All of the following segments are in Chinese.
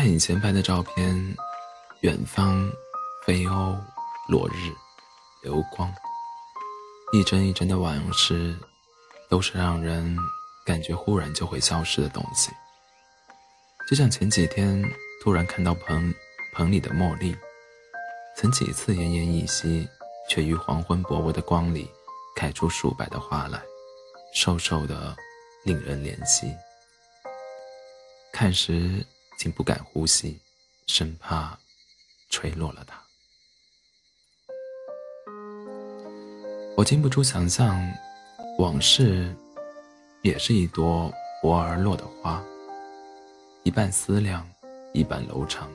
看以前拍的照片，远方飞鸥落日流光，一帧一帧的往事，都是让人感觉忽然就会消失的东西。就像前几天突然看到盆盆里的茉莉，曾几次奄奄一息，却于黄昏薄薄的光里开出数百的花来，瘦瘦的，令人怜惜。看时。竟不敢呼吸，生怕吹落了它。我禁不住想象，往事也是一朵薄而落的花，一半思量，一半柔肠，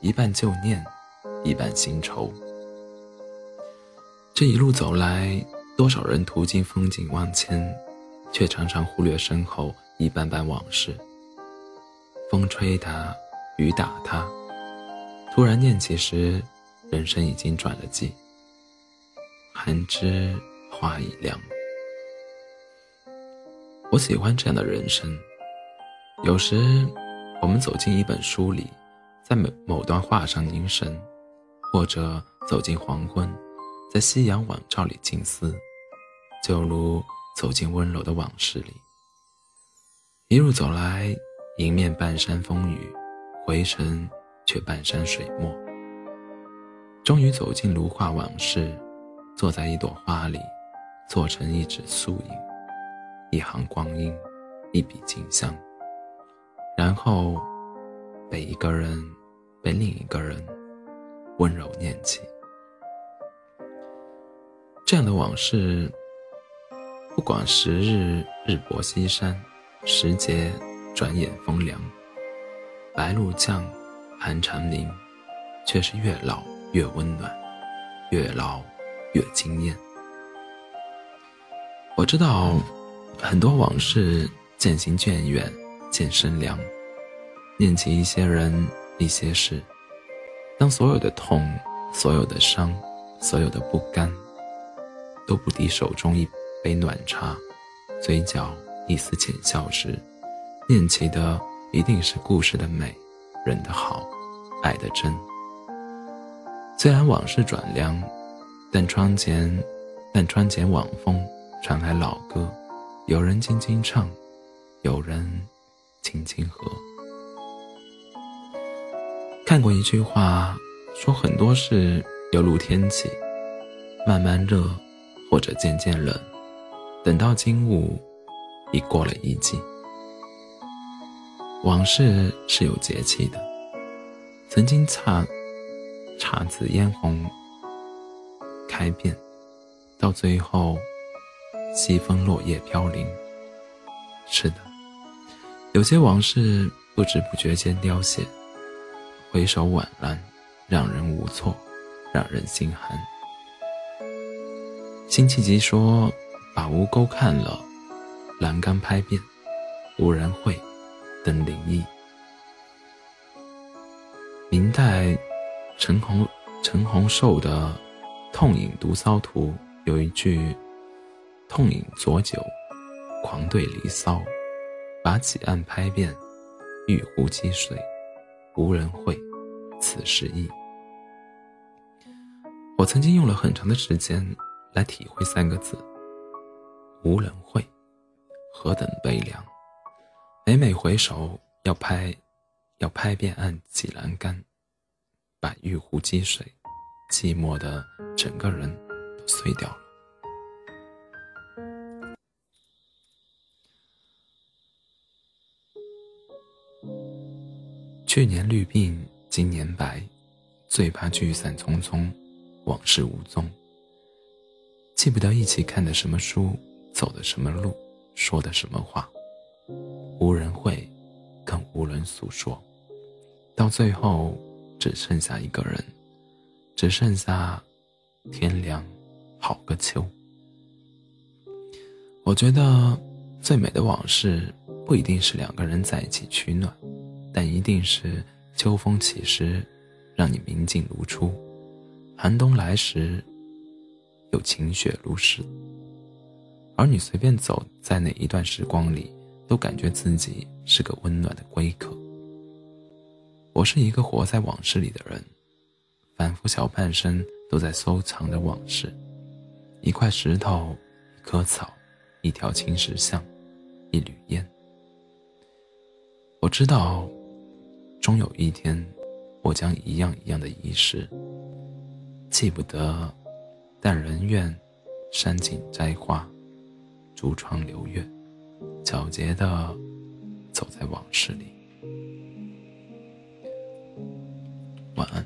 一半旧念，一半新愁。这一路走来，多少人途经风景万千，却常常忽略身后一瓣瓣往事。风吹它，雨打它，突然念起时，人生已经转了季。寒枝花已凉。我喜欢这样的人生。有时，我们走进一本书里，在某某段话上凝神；或者走进黄昏，在夕阳晚照里静思，就如走进温柔的往事里。一路走来。迎面半山风雨，回程却半山水墨。终于走进如画往事，坐在一朵花里，做成一纸素影，一行光阴，一笔静香。然后，被一个人，被另一个人，温柔念起。这样的往事，不管时日日薄西山，时节。转眼风凉，白露降，寒蝉鸣，却是越老越温暖，越老越惊艳。我知道，很多往事渐行渐远，渐生凉。念起一些人，一些事，当所有的痛，所有的伤，所有的不甘，都不敌手中一杯暖茶，嘴角一丝浅笑时。念起的一定是故事的美，人的好，爱的真。虽然往事转凉，但窗前，但窗前晚风传来老歌，有人轻轻唱，有人轻轻和。看过一句话，说很多事犹如天气，慢慢热，或者渐渐冷，等到惊悟，已过了一季。往事是有节气的，曾经姹姹紫嫣红开遍，到最后西风落叶飘零。是的，有些往事不知不觉间凋谢，回首晚然，让人无措，让人心寒。辛弃疾说：“把吴钩看了，栏杆拍遍，无人会。”等灵异。明代陈洪陈洪寿的《痛饮独骚图》有一句：“痛饮浊酒，狂对离骚，把几案拍遍，玉壶积水，无人会，此时意。”我曾经用了很长的时间来体会三个字：无人会，何等悲凉。每每回首，要拍，要拍遍岸几栏杆，把玉壶积水，寂寞的整个人都碎掉了。去年绿鬓，今年白，最怕聚散匆匆，往事无踪。记不得一起看的什么书，走的什么路，说的什么话。无人会，更无人诉说，到最后只剩下一个人，只剩下天凉，好个秋。我觉得最美的往事不一定是两个人在一起取暖，但一定是秋风起时，让你明镜如初；寒冬来时，有晴雪如诗。而你随便走在哪一段时光里。都感觉自己是个温暖的归客。我是一个活在往事里的人，仿佛小半生都在收藏着往事。一块石头，一棵草，一条青石巷，一缕烟。我知道，终有一天，我将一样一样的遗失。记不得，但仍愿山景摘花，竹窗流月，皎洁的走在往事里。晚安，